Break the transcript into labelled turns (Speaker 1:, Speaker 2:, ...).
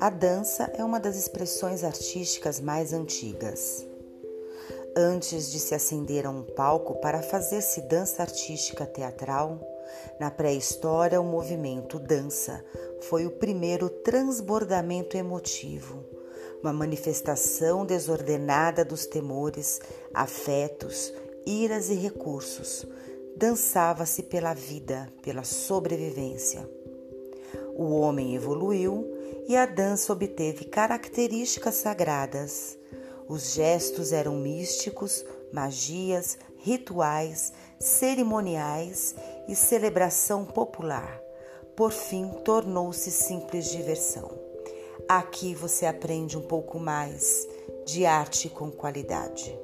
Speaker 1: A dança é uma das expressões artísticas mais antigas. Antes de se acender a um palco para fazer-se dança artística teatral, na pré-história o movimento dança foi o primeiro transbordamento emotivo, uma manifestação desordenada dos temores, afetos, iras e recursos. Dançava-se pela vida, pela sobrevivência. O homem evoluiu e a dança obteve características sagradas. Os gestos eram místicos, magias, rituais, cerimoniais e celebração popular. Por fim, tornou-se simples diversão. Aqui você aprende um pouco mais de arte com qualidade.